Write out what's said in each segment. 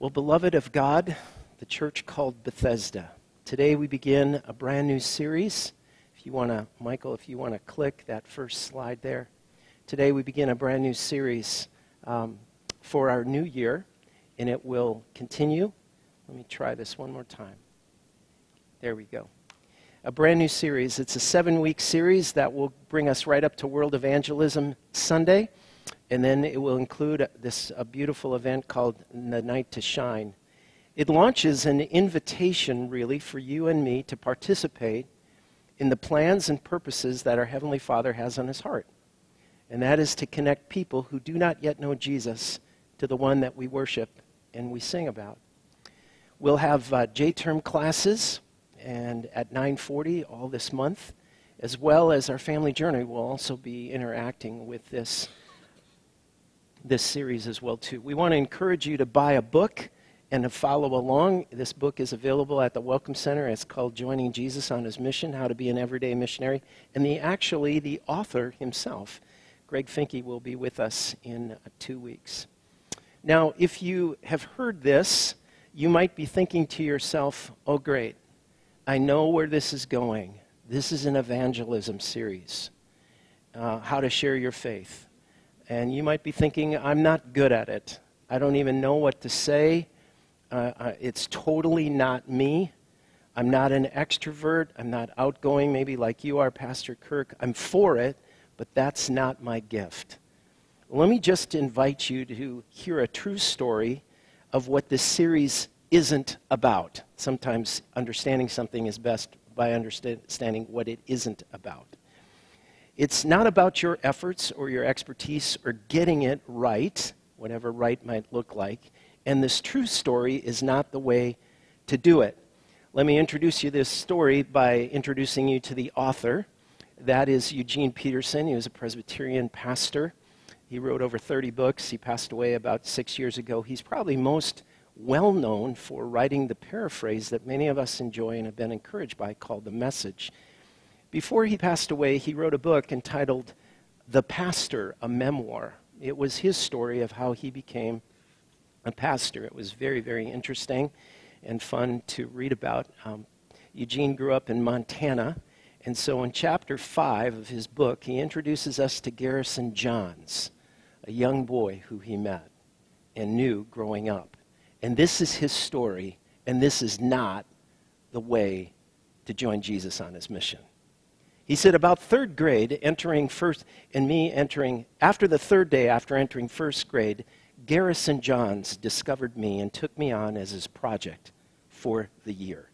Well, beloved of God, the church called Bethesda. Today we begin a brand new series. If you want to, Michael, if you want to click that first slide there. Today we begin a brand new series um, for our new year, and it will continue. Let me try this one more time. There we go. A brand new series. It's a seven week series that will bring us right up to World Evangelism Sunday. And then it will include this a beautiful event called The Night to Shine. It launches an invitation, really, for you and me to participate in the plans and purposes that our Heavenly Father has on His heart. And that is to connect people who do not yet know Jesus to the one that we worship and we sing about. We'll have uh, J-term classes and at 9:40 all this month, as well as our family journey We'll also be interacting with this this series as well too. We want to encourage you to buy a book and to follow along. This book is available at the Welcome Center. It's called Joining Jesus on His Mission: How to Be an Everyday Missionary. And the actually the author himself, Greg Finke, will be with us in uh, two weeks. Now, if you have heard this, you might be thinking to yourself, "Oh, great! I know where this is going. This is an evangelism series. Uh, how to share your faith." And you might be thinking, I'm not good at it. I don't even know what to say. Uh, uh, it's totally not me. I'm not an extrovert. I'm not outgoing, maybe like you are, Pastor Kirk. I'm for it, but that's not my gift. Let me just invite you to hear a true story of what this series isn't about. Sometimes understanding something is best by understanding what it isn't about. It's not about your efforts or your expertise or getting it right, whatever right might look like. And this true story is not the way to do it. Let me introduce you this story by introducing you to the author. That is Eugene Peterson. He was a Presbyterian pastor. He wrote over 30 books. He passed away about six years ago. He's probably most well known for writing the paraphrase that many of us enjoy and have been encouraged by called The Message. Before he passed away, he wrote a book entitled The Pastor, a Memoir. It was his story of how he became a pastor. It was very, very interesting and fun to read about. Um, Eugene grew up in Montana, and so in chapter 5 of his book, he introduces us to Garrison Johns, a young boy who he met and knew growing up. And this is his story, and this is not the way to join Jesus on his mission. He said, about third grade, entering first, and me entering, after the third day after entering first grade, Garrison Johns discovered me and took me on as his project for the year.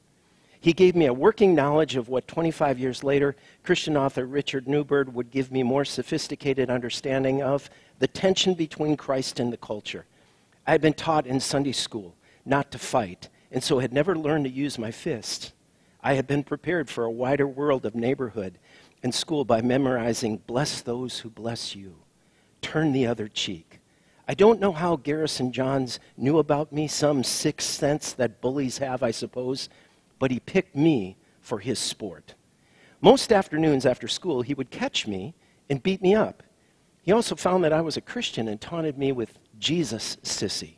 He gave me a working knowledge of what 25 years later Christian author Richard Niebuhr would give me more sophisticated understanding of the tension between Christ and the culture. I had been taught in Sunday school not to fight, and so had never learned to use my fists. I had been prepared for a wider world of neighborhood and school by memorizing, Bless those who bless you, turn the other cheek. I don't know how Garrison Johns knew about me, some sixth sense that bullies have, I suppose, but he picked me for his sport. Most afternoons after school, he would catch me and beat me up. He also found that I was a Christian and taunted me with Jesus sissy.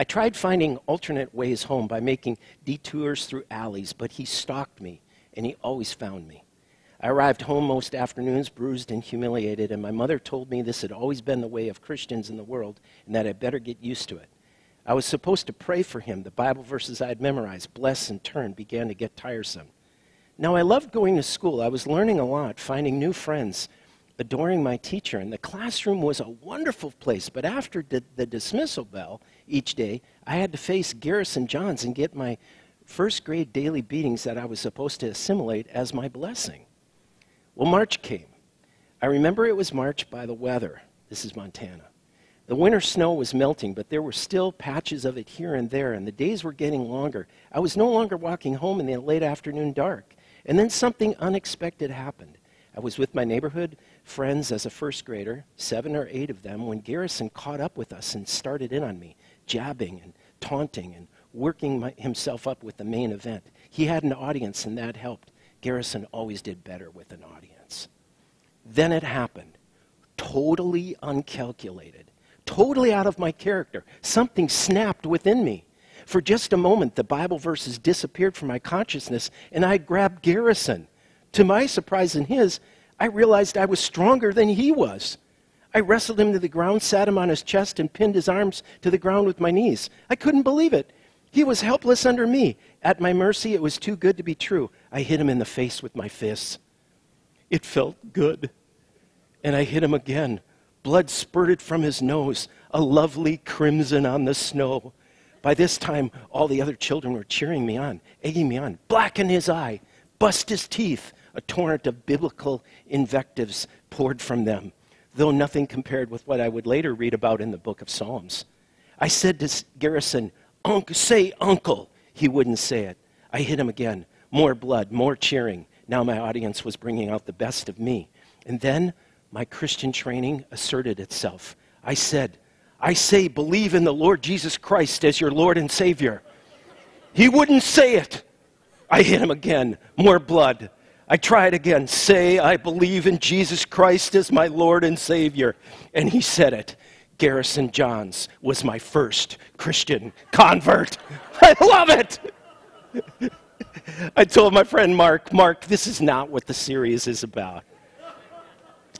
I tried finding alternate ways home by making detours through alleys, but he stalked me, and he always found me. I arrived home most afternoons bruised and humiliated, and my mother told me this had always been the way of Christians in the world and that I'd better get used to it. I was supposed to pray for him. The Bible verses I had memorized, bless and turn, began to get tiresome. Now, I loved going to school. I was learning a lot, finding new friends, adoring my teacher, and the classroom was a wonderful place. But after the, the dismissal bell each day, I had to face Garrison Johns and get my first grade daily beatings that I was supposed to assimilate as my blessing. Well, March came. I remember it was March by the weather. This is Montana. The winter snow was melting, but there were still patches of it here and there, and the days were getting longer. I was no longer walking home in the late afternoon dark. And then something unexpected happened. I was with my neighborhood friends as a first grader, seven or eight of them, when Garrison caught up with us and started in on me, jabbing and taunting and working my, himself up with the main event. He had an audience, and that helped. Garrison always did better with an audience. Then it happened, totally uncalculated, totally out of my character. Something snapped within me. For just a moment, the Bible verses disappeared from my consciousness, and I grabbed Garrison. To my surprise and his, I realized I was stronger than he was. I wrestled him to the ground, sat him on his chest, and pinned his arms to the ground with my knees. I couldn't believe it. He was helpless under me. At my mercy, it was too good to be true. I hit him in the face with my fists. It felt good. And I hit him again. Blood spurted from his nose, a lovely crimson on the snow. By this time, all the other children were cheering me on, egging me on. Blacken his eye, bust his teeth. A torrent of biblical invectives poured from them, though nothing compared with what I would later read about in the book of Psalms. I said to Garrison, Uncle, say uncle. He wouldn't say it. I hit him again. More blood, more cheering. Now my audience was bringing out the best of me. And then my Christian training asserted itself. I said, I say, believe in the Lord Jesus Christ as your Lord and Savior. He wouldn't say it. I hit him again. More blood. I tried again. Say, I believe in Jesus Christ as my Lord and Savior. And he said it. Garrison Johns was my first Christian convert. I love it. I told my friend Mark, Mark, this is not what the series is about.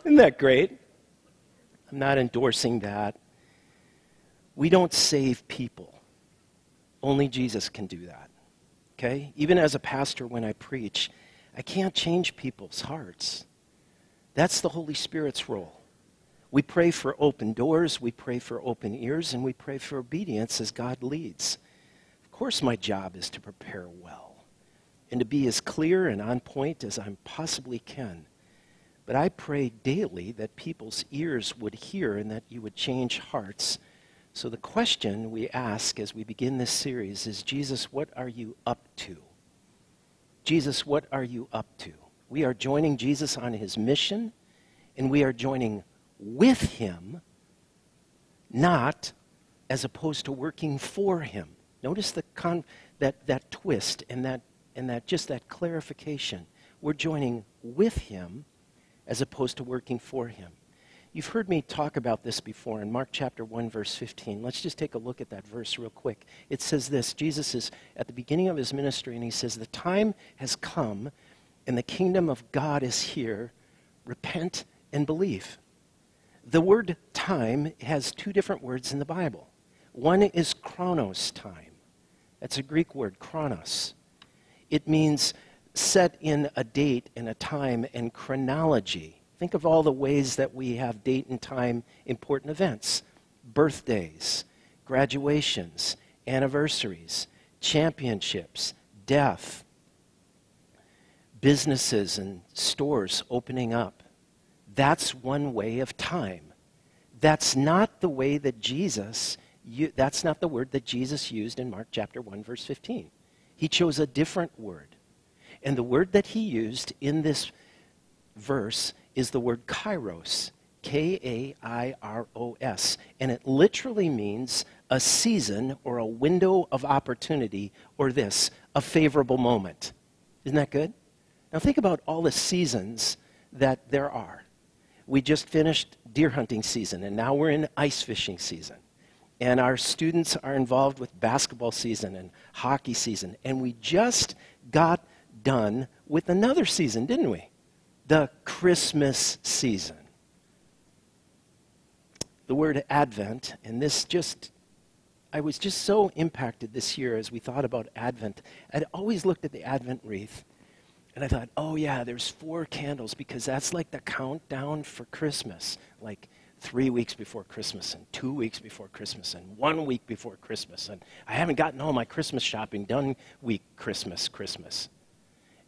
Isn't that great? I'm not endorsing that. We don't save people. Only Jesus can do that. Okay? Even as a pastor, when I preach, I can't change people's hearts. That's the Holy Spirit's role. We pray for open doors, we pray for open ears, and we pray for obedience as God leads. Of course, my job is to prepare well and to be as clear and on point as I possibly can. But I pray daily that people's ears would hear and that you would change hearts so, the question we ask as we begin this series is Jesus, what are you up to? Jesus, what are you up to? We are joining Jesus on his mission, and we are joining with him, not as opposed to working for him. Notice the con- that, that twist and that, and that just that clarification. We're joining with him as opposed to working for him. You've heard me talk about this before in Mark chapter 1, verse 15. Let's just take a look at that verse real quick. It says this Jesus is at the beginning of his ministry, and he says, The time has come, and the kingdom of God is here. Repent and believe. The word time has two different words in the Bible. One is chronos time. That's a Greek word, chronos. It means set in a date and a time and chronology. Think of all the ways that we have date and time important events birthdays, graduations, anniversaries, championships, death, businesses and stores opening up. That's one way of time. That's not the way that Jesus, that's not the word that Jesus used in Mark chapter 1, verse 15. He chose a different word. And the word that he used in this verse is the word kairos, K A I R O S. And it literally means a season or a window of opportunity, or this, a favorable moment. Isn't that good? Now think about all the seasons that there are. We just finished deer hunting season, and now we're in ice fishing season. And our students are involved with basketball season and hockey season. And we just got done with another season, didn't we? The Christmas season. The word Advent, and this just, I was just so impacted this year as we thought about Advent. I'd always looked at the Advent wreath, and I thought, oh yeah, there's four candles because that's like the countdown for Christmas. Like three weeks before Christmas, and two weeks before Christmas, and one week before Christmas. And I haven't gotten all my Christmas shopping done week Christmas, Christmas.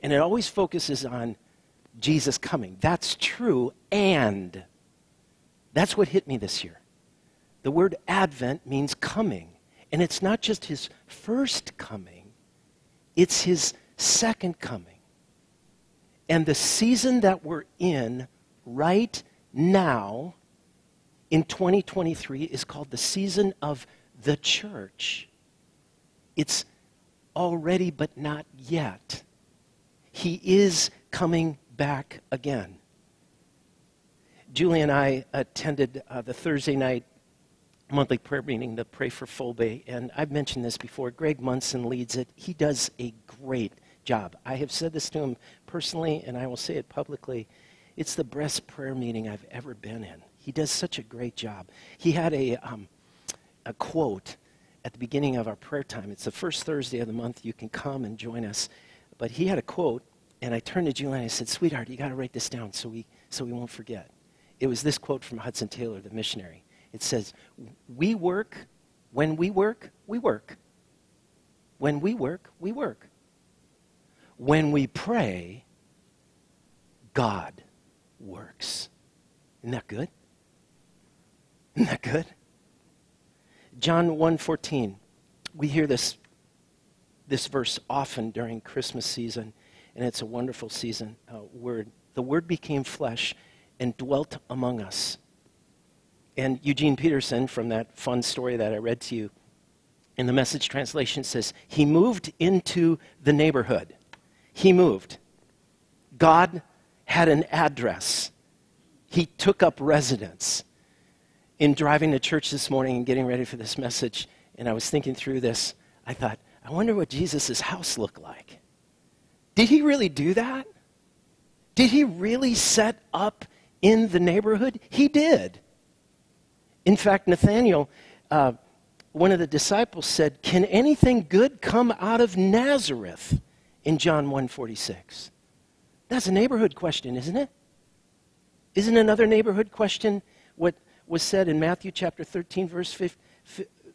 And it always focuses on Jesus coming. That's true, and that's what hit me this year. The word Advent means coming, and it's not just his first coming, it's his second coming. And the season that we're in right now in 2023 is called the season of the church. It's already, but not yet. He is coming back again. Julie and I attended uh, the Thursday night monthly prayer meeting, the Pray for Fulbe. And I've mentioned this before. Greg Munson leads it. He does a great job. I have said this to him personally, and I will say it publicly. It's the best prayer meeting I've ever been in. He does such a great job. He had a, um, a quote at the beginning of our prayer time. It's the first Thursday of the month. You can come and join us. But he had a quote, and I turned to Julie and I said, Sweetheart, you got to write this down so we, so we won't forget. It was this quote from Hudson Taylor, the missionary. It says, We work, when we work, we work. When we work, we work. When we pray, God works. Isn't that good? Isn't that good? John 1:14. We hear this this verse often during Christmas season, and it's a wonderful season uh, word. The word became flesh and dwelt among us. And Eugene Peterson, from that fun story that I read to you, in the message translation says, He moved into the neighborhood. He moved. God had an address. He took up residence. In driving to church this morning and getting ready for this message, and I was thinking through this, I thought, I wonder what Jesus' house looked like. Did he really do that? Did he really set up in the neighborhood? He did. In fact, Nathaniel, uh, one of the disciples said, Can anything good come out of Nazareth? in John 1:46. That's a neighborhood question, isn't it? Isn't another neighborhood question what was said in Matthew chapter 13, verse, 50,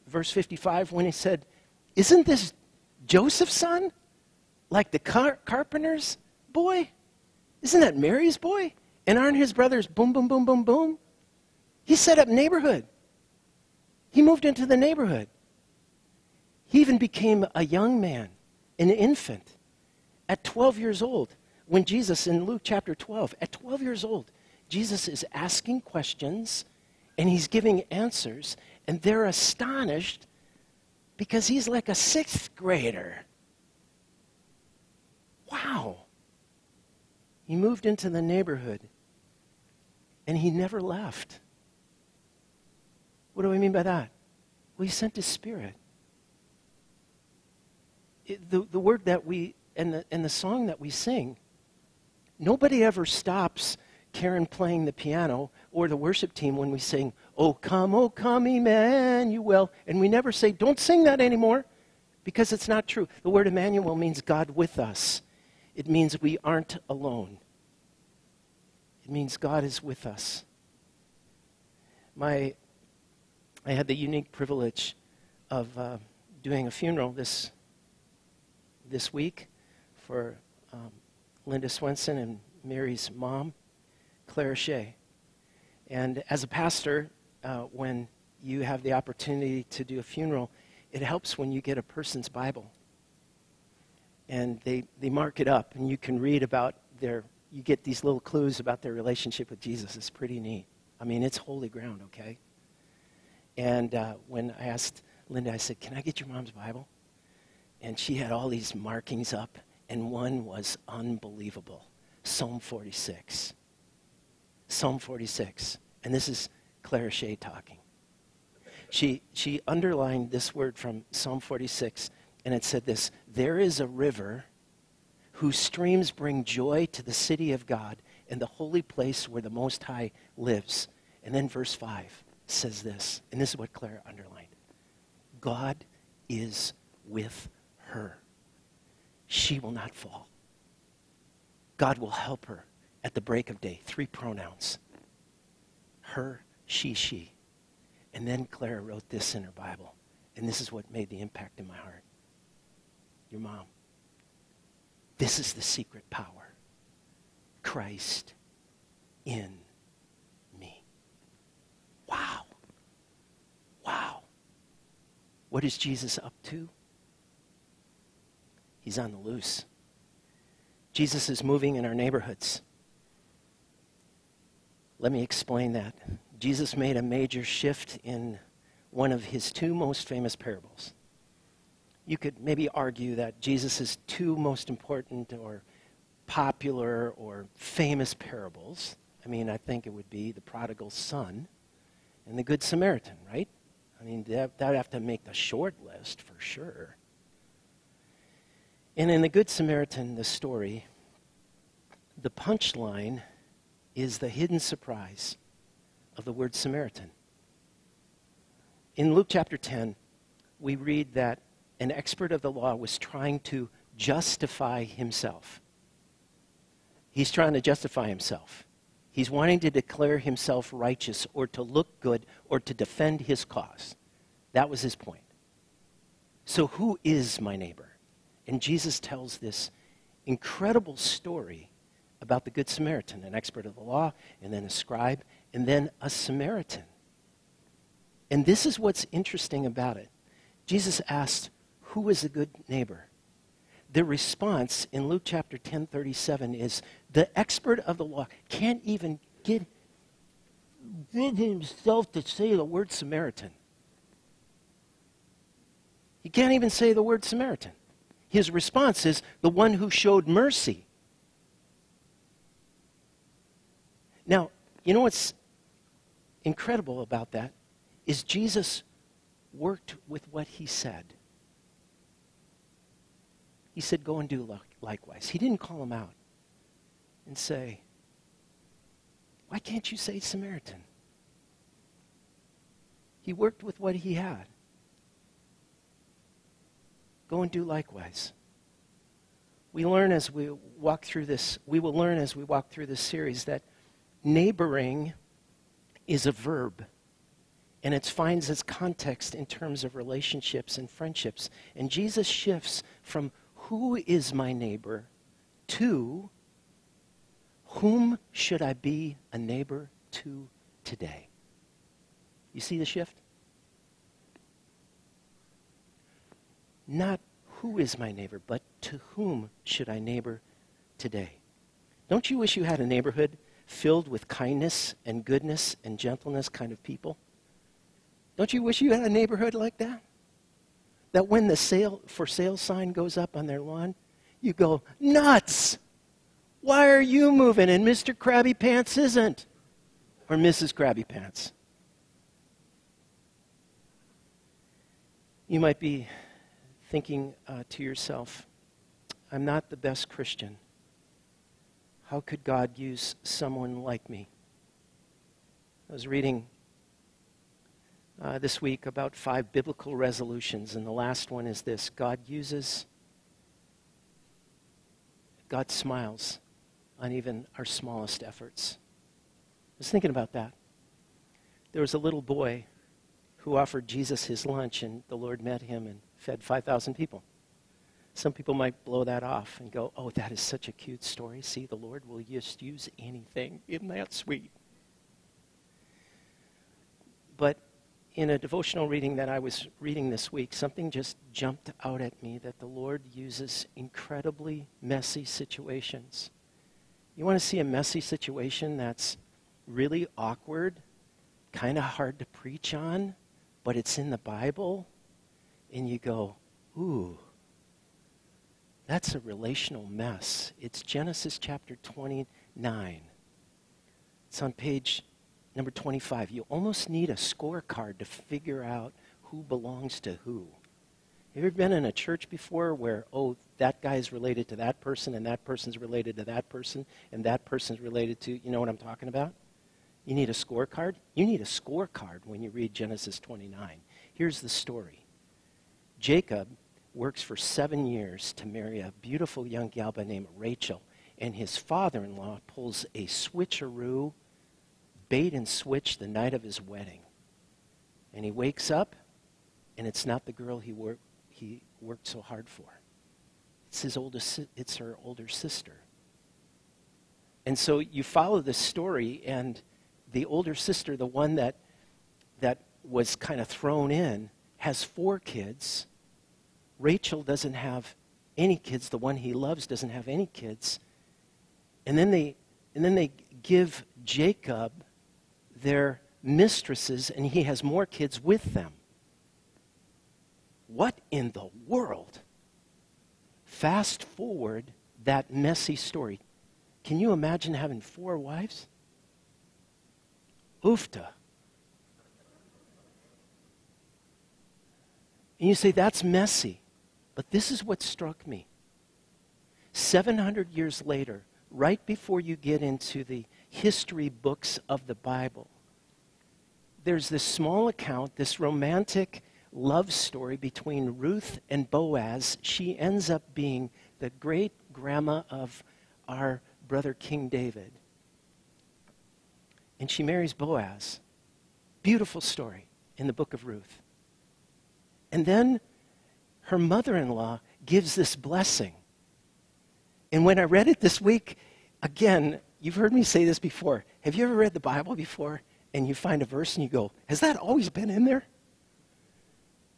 verse 55, when he said, Isn't this Joseph's son? Like the car- carpenter's boy? Isn't that Mary's boy? And aren't his brothers boom, boom, boom, boom, boom? He set up neighborhood. He moved into the neighborhood. He even became a young man, an infant, at 12 years old. When Jesus, in Luke chapter 12, at 12 years old, Jesus is asking questions and he's giving answers, and they're astonished because he's like a sixth grader. Wow. He moved into the neighborhood and he never left. What do I mean by that? Well, he sent his spirit. It, the, the word that we, and the, and the song that we sing, nobody ever stops Karen playing the piano or the worship team when we sing, Oh, come, oh, come, Emmanuel. And we never say, Don't sing that anymore because it's not true. The word Emmanuel means God with us, it means we aren't alone. It means God is with us. My I had the unique privilege of uh, doing a funeral this, this week for um, Linda Swenson and Mary's mom, Clara Shea. And as a pastor, uh, when you have the opportunity to do a funeral, it helps when you get a person's Bible. And they, they mark it up, and you can read about their, you get these little clues about their relationship with Jesus. It's pretty neat. I mean, it's holy ground, okay? And uh, when I asked Linda, I said, Can I get your mom's Bible? And she had all these markings up, and one was unbelievable Psalm 46. Psalm 46. And this is Clara Shea talking. She, she underlined this word from Psalm 46, and it said this There is a river whose streams bring joy to the city of God and the holy place where the Most High lives. And then verse 5 says this, and this is what Clara underlined God is with her. She will not fall. God will help her at the break of day. Three pronouns her, she, she. And then Clara wrote this in her Bible, and this is what made the impact in my heart. Your mom. This is the secret power Christ in me. Wow. Wow. What is Jesus up to? He's on the loose. Jesus is moving in our neighborhoods. Let me explain that. Jesus made a major shift in one of his two most famous parables. You could maybe argue that Jesus' two most important or popular or famous parables, I mean, I think it would be the prodigal son and the Good Samaritan, right? I mean, that would have to make the short list for sure. And in the Good Samaritan, the story, the punchline is the hidden surprise of the word Samaritan. In Luke chapter 10, we read that an expert of the law was trying to justify himself. He's trying to justify himself. He's wanting to declare himself righteous or to look good or to defend his cause. That was his point. So, who is my neighbor? And Jesus tells this incredible story about the Good Samaritan, an expert of the law, and then a scribe, and then a Samaritan. And this is what's interesting about it. Jesus asked, Who is a good neighbor? The response in Luke chapter 10 37 is the expert of the law can't even get, get himself to say the word Samaritan. He can't even say the word Samaritan. His response is the one who showed mercy. Now, you know what's incredible about that is Jesus worked with what he said. He said, Go and do likewise. He didn't call him out and say, Why can't you say Samaritan? He worked with what he had. Go and do likewise. We learn as we walk through this, we will learn as we walk through this series that neighboring is a verb and it finds its context in terms of relationships and friendships. And Jesus shifts from who is my neighbor to whom should I be a neighbor to today? You see the shift? Not who is my neighbor, but to whom should I neighbor today? Don't you wish you had a neighborhood filled with kindness and goodness and gentleness kind of people? Don't you wish you had a neighborhood like that? That when the sale for sale sign goes up on their lawn, you go, nuts! Why are you moving and Mr. Krabby Pants isn't? Or Mrs. Krabby Pants? You might be thinking uh, to yourself, I'm not the best Christian. How could God use someone like me? I was reading uh, this week about five biblical resolutions, and the last one is this God uses, God smiles on even our smallest efforts. I was thinking about that. There was a little boy who offered Jesus his lunch, and the Lord met him and fed 5,000 people. Some people might blow that off and go, Oh, that is such a cute story. See, the Lord will just use anything. Isn't that sweet? But in a devotional reading that I was reading this week, something just jumped out at me that the Lord uses incredibly messy situations. You want to see a messy situation that's really awkward, kind of hard to preach on, but it's in the Bible, and you go, ooh, that's a relational mess. It's Genesis chapter 29. It's on page Number 25, you almost need a scorecard to figure out who belongs to who. Have you ever been in a church before where, oh, that guy is related to that person, and that person's related to that person, and that person's related to, you know what I'm talking about? You need a scorecard? You need a scorecard when you read Genesis 29. Here's the story Jacob works for seven years to marry a beautiful young gal by name of Rachel, and his father in law pulls a switcheroo bait and switch the night of his wedding. And he wakes up, and it's not the girl he, wor- he worked so hard for. It's, his oldest, it's her older sister. And so you follow this story, and the older sister, the one that, that was kind of thrown in, has four kids. Rachel doesn't have any kids. The one he loves doesn't have any kids. And then they, and then they give Jacob their mistresses and he has more kids with them. What in the world? Fast forward that messy story. Can you imagine having four wives? Oofta. And you say, that's messy. But this is what struck me. 700 years later, right before you get into the history books of the Bible, there's this small account, this romantic love story between Ruth and Boaz. She ends up being the great grandma of our brother King David. And she marries Boaz. Beautiful story in the book of Ruth. And then her mother in law gives this blessing. And when I read it this week, again, you've heard me say this before. Have you ever read the Bible before and you find a verse and you go, Has that always been in there?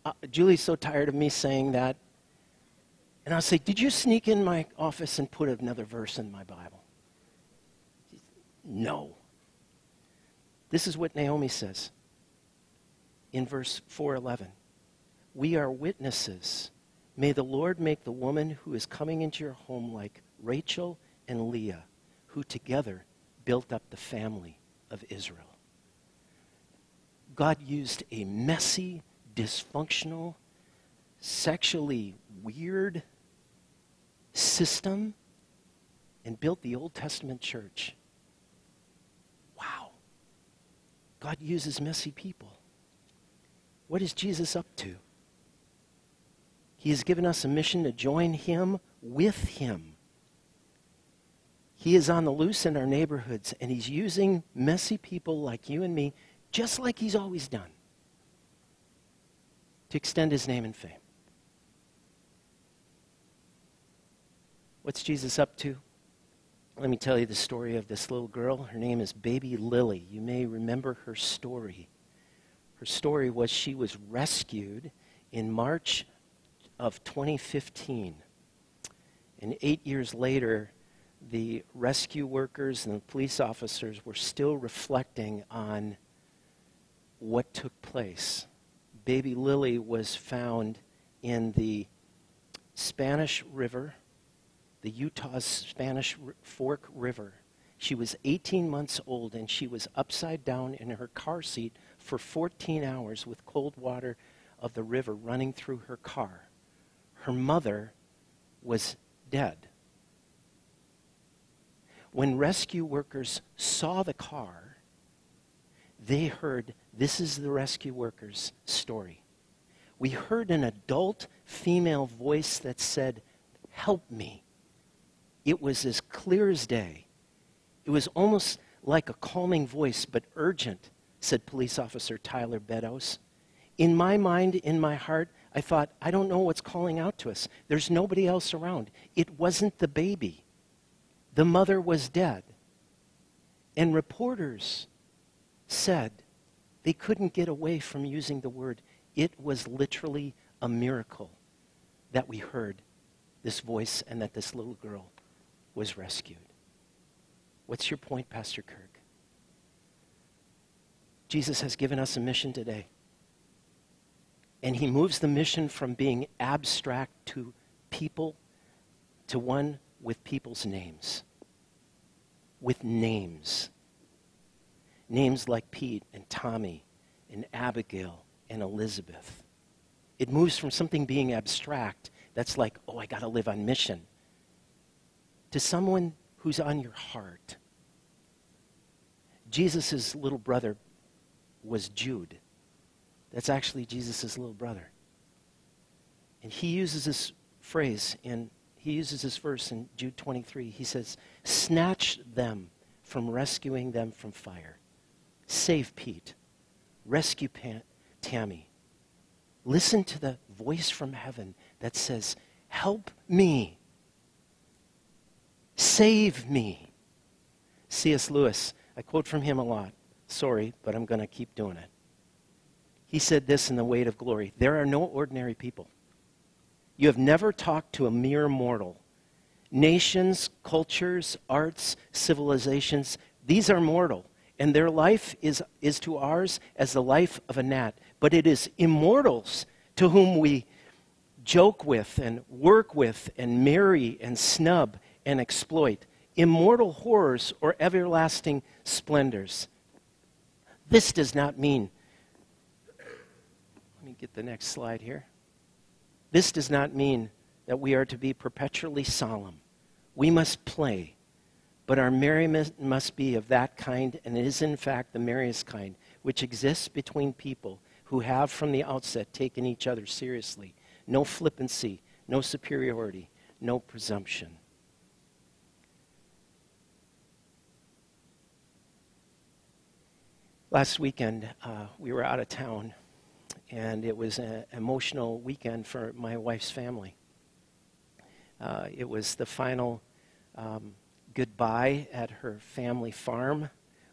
Uh, Julie's so tired of me saying that. And I'll say, Did you sneak in my office and put another verse in my Bible? No. This is what Naomi says in verse 411 We are witnesses. May the Lord make the woman who is coming into your home like Rachel and Leah, who together built up the family of Israel. God used a messy, dysfunctional, sexually weird system and built the Old Testament church. Wow. God uses messy people. What is Jesus up to? He has given us a mission to join Him with Him. He is on the loose in our neighborhoods, and He's using messy people like you and me, just like He's always done, to extend His name and fame. What's Jesus up to? Let me tell you the story of this little girl. Her name is Baby Lily. You may remember her story. Her story was she was rescued in March of 2015. And eight years later, the rescue workers and the police officers were still reflecting on what took place. Baby Lily was found in the Spanish River, the Utah's Spanish Fork River. She was 18 months old and she was upside down in her car seat for 14 hours with cold water of the river running through her car. Her mother was dead. When rescue workers saw the car, they heard this is the rescue workers' story. We heard an adult female voice that said, Help me. It was as clear as day. It was almost like a calming voice, but urgent said police officer Tyler Beddoes. In my mind, in my heart, I thought, I don't know what's calling out to us. There's nobody else around. It wasn't the baby. The mother was dead. And reporters said they couldn't get away from using the word. It was literally a miracle that we heard this voice and that this little girl was rescued. What's your point, Pastor Kirk? Jesus has given us a mission today. And he moves the mission from being abstract to people to one with people's names. With names. Names like Pete and Tommy and Abigail and Elizabeth. It moves from something being abstract, that's like, oh, I got to live on mission, to someone who's on your heart. Jesus' little brother was Jude. That's actually Jesus' little brother. And he uses this phrase and he uses this verse in Jude 23. He says, "Snatch them from rescuing them from fire. Save Pete. Rescue Pan- Tammy. Listen to the voice from heaven that says, "Help me. Save me." C.S. Lewis, I quote from him a lot. Sorry, but I'm going to keep doing it. He said this in The Weight of Glory There are no ordinary people. You have never talked to a mere mortal. Nations, cultures, arts, civilizations, these are mortal, and their life is, is to ours as the life of a gnat. But it is immortals to whom we joke with and work with and marry and snub and exploit. Immortal horrors or everlasting splendors. This does not mean, let me get the next slide here. This does not mean that we are to be perpetually solemn. We must play, but our merriment must be of that kind, and it is in fact the merriest kind, which exists between people who have from the outset taken each other seriously. No flippancy, no superiority, no presumption. Last weekend, uh, we were out of town, and it was an emotional weekend for my wife's family. Uh, it was the final um, goodbye at her family farm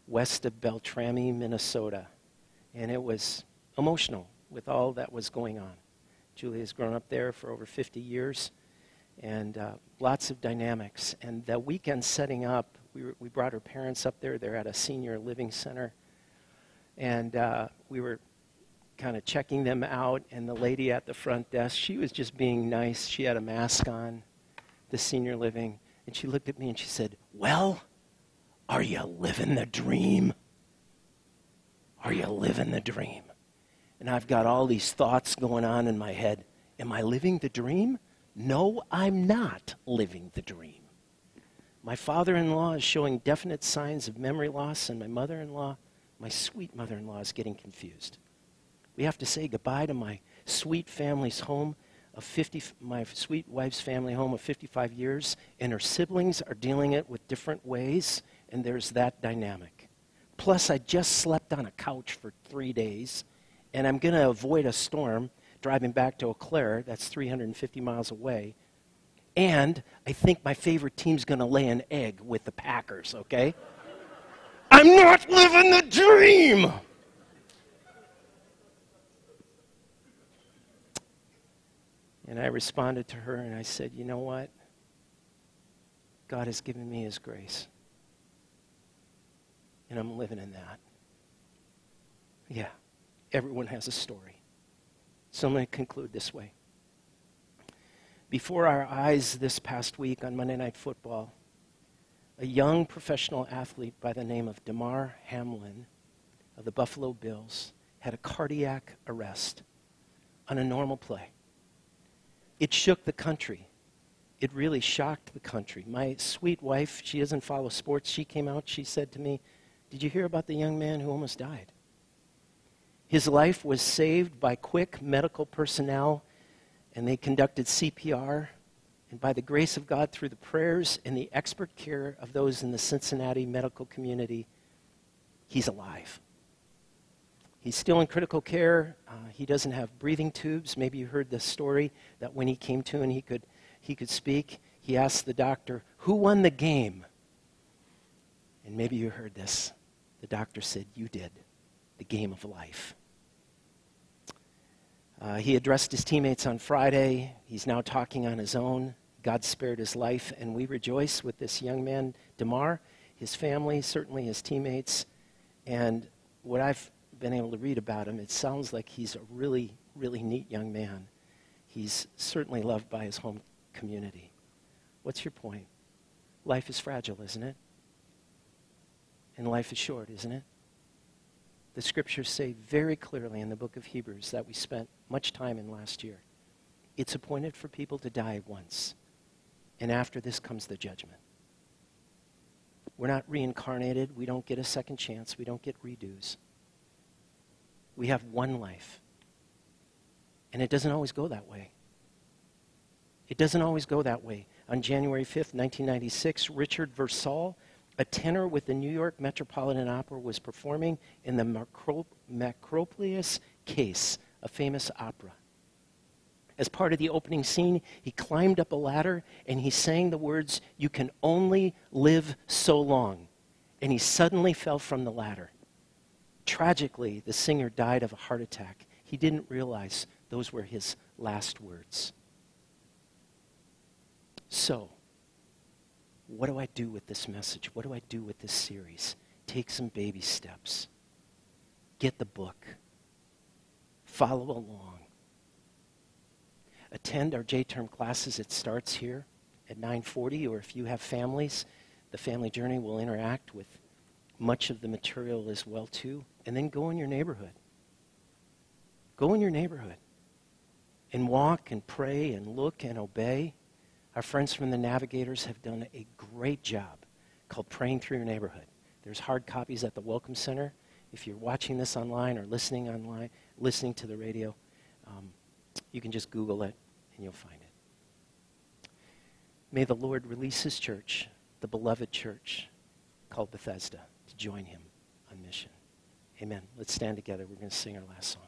west of Beltrami, Minnesota. And it was emotional with all that was going on. Julie has grown up there for over 50 years and uh, lots of dynamics. And the weekend setting up, we, were, we brought her parents up there. They're at a senior living center. And uh, we were kind of checking them out. And the lady at the front desk, she was just being nice. She had a mask on, the senior living. And she looked at me and she said, Well, are you living the dream? Are you living the dream? And I've got all these thoughts going on in my head. Am I living the dream? No, I'm not living the dream. My father in law is showing definite signs of memory loss, and my mother in law, my sweet mother in law, is getting confused. We have to say goodbye to my sweet family's home of 50, my sweet wife's family home of 55 years, and her siblings are dealing it with different ways, and there's that dynamic. Plus, I just slept on a couch for three days, and I'm going to avoid a storm driving back to Eau Claire, that's 350 miles away. And I think my favorite team's going to lay an egg with the Packers, okay? I'm not living the dream! And I responded to her and I said, You know what? God has given me His grace. And I'm living in that. Yeah, everyone has a story. So I'm going to conclude this way. Before our eyes this past week on Monday Night Football, a young professional athlete by the name of Damar Hamlin of the Buffalo Bills had a cardiac arrest on a normal play. It shook the country. It really shocked the country. My sweet wife, she doesn't follow sports. She came out, she said to me, Did you hear about the young man who almost died? His life was saved by quick medical personnel, and they conducted CPR. And by the grace of God, through the prayers and the expert care of those in the Cincinnati medical community, he's alive. He's still in critical care. Uh, he doesn't have breathing tubes. Maybe you heard the story that when he came to and he could, he could speak, he asked the doctor, Who won the game? And maybe you heard this. The doctor said, You did. The game of life. Uh, he addressed his teammates on Friday. He's now talking on his own. God spared his life, and we rejoice with this young man, Damar, his family, certainly his teammates. And what I've been able to read about him, it sounds like he's a really, really neat young man. He's certainly loved by his home community. What's your point? Life is fragile, isn't it? And life is short, isn't it? The scriptures say very clearly in the book of Hebrews that we spent much time in last year. It's appointed for people to die once, and after this comes the judgment. We're not reincarnated. We don't get a second chance. We don't get redos. We have one life. And it doesn't always go that way. It doesn't always go that way. On January 5th, 1996, Richard Versalle, a tenor with the New York Metropolitan Opera, was performing in the Makropulos Case, a famous opera. As part of the opening scene, he climbed up a ladder and he sang the words, You can only live so long. And he suddenly fell from the ladder. Tragically, the singer died of a heart attack. He didn't realize those were his last words. So, what do I do with this message? What do I do with this series? Take some baby steps. Get the book. Follow along. Attend our J-term classes. It starts here at 9:40 or if you have families, the family journey will interact with much of the material as well too and then go in your neighborhood. Go in your neighborhood and walk and pray and look and obey. Our friends from the Navigators have done a great job called Praying Through Your Neighborhood. There's hard copies at the Welcome Center. If you're watching this online or listening online, listening to the radio, um, you can just Google it and you'll find it. May the Lord release his church, the beloved church called Bethesda, to join him on mission. Amen. Let's stand together. We're going to sing our last song.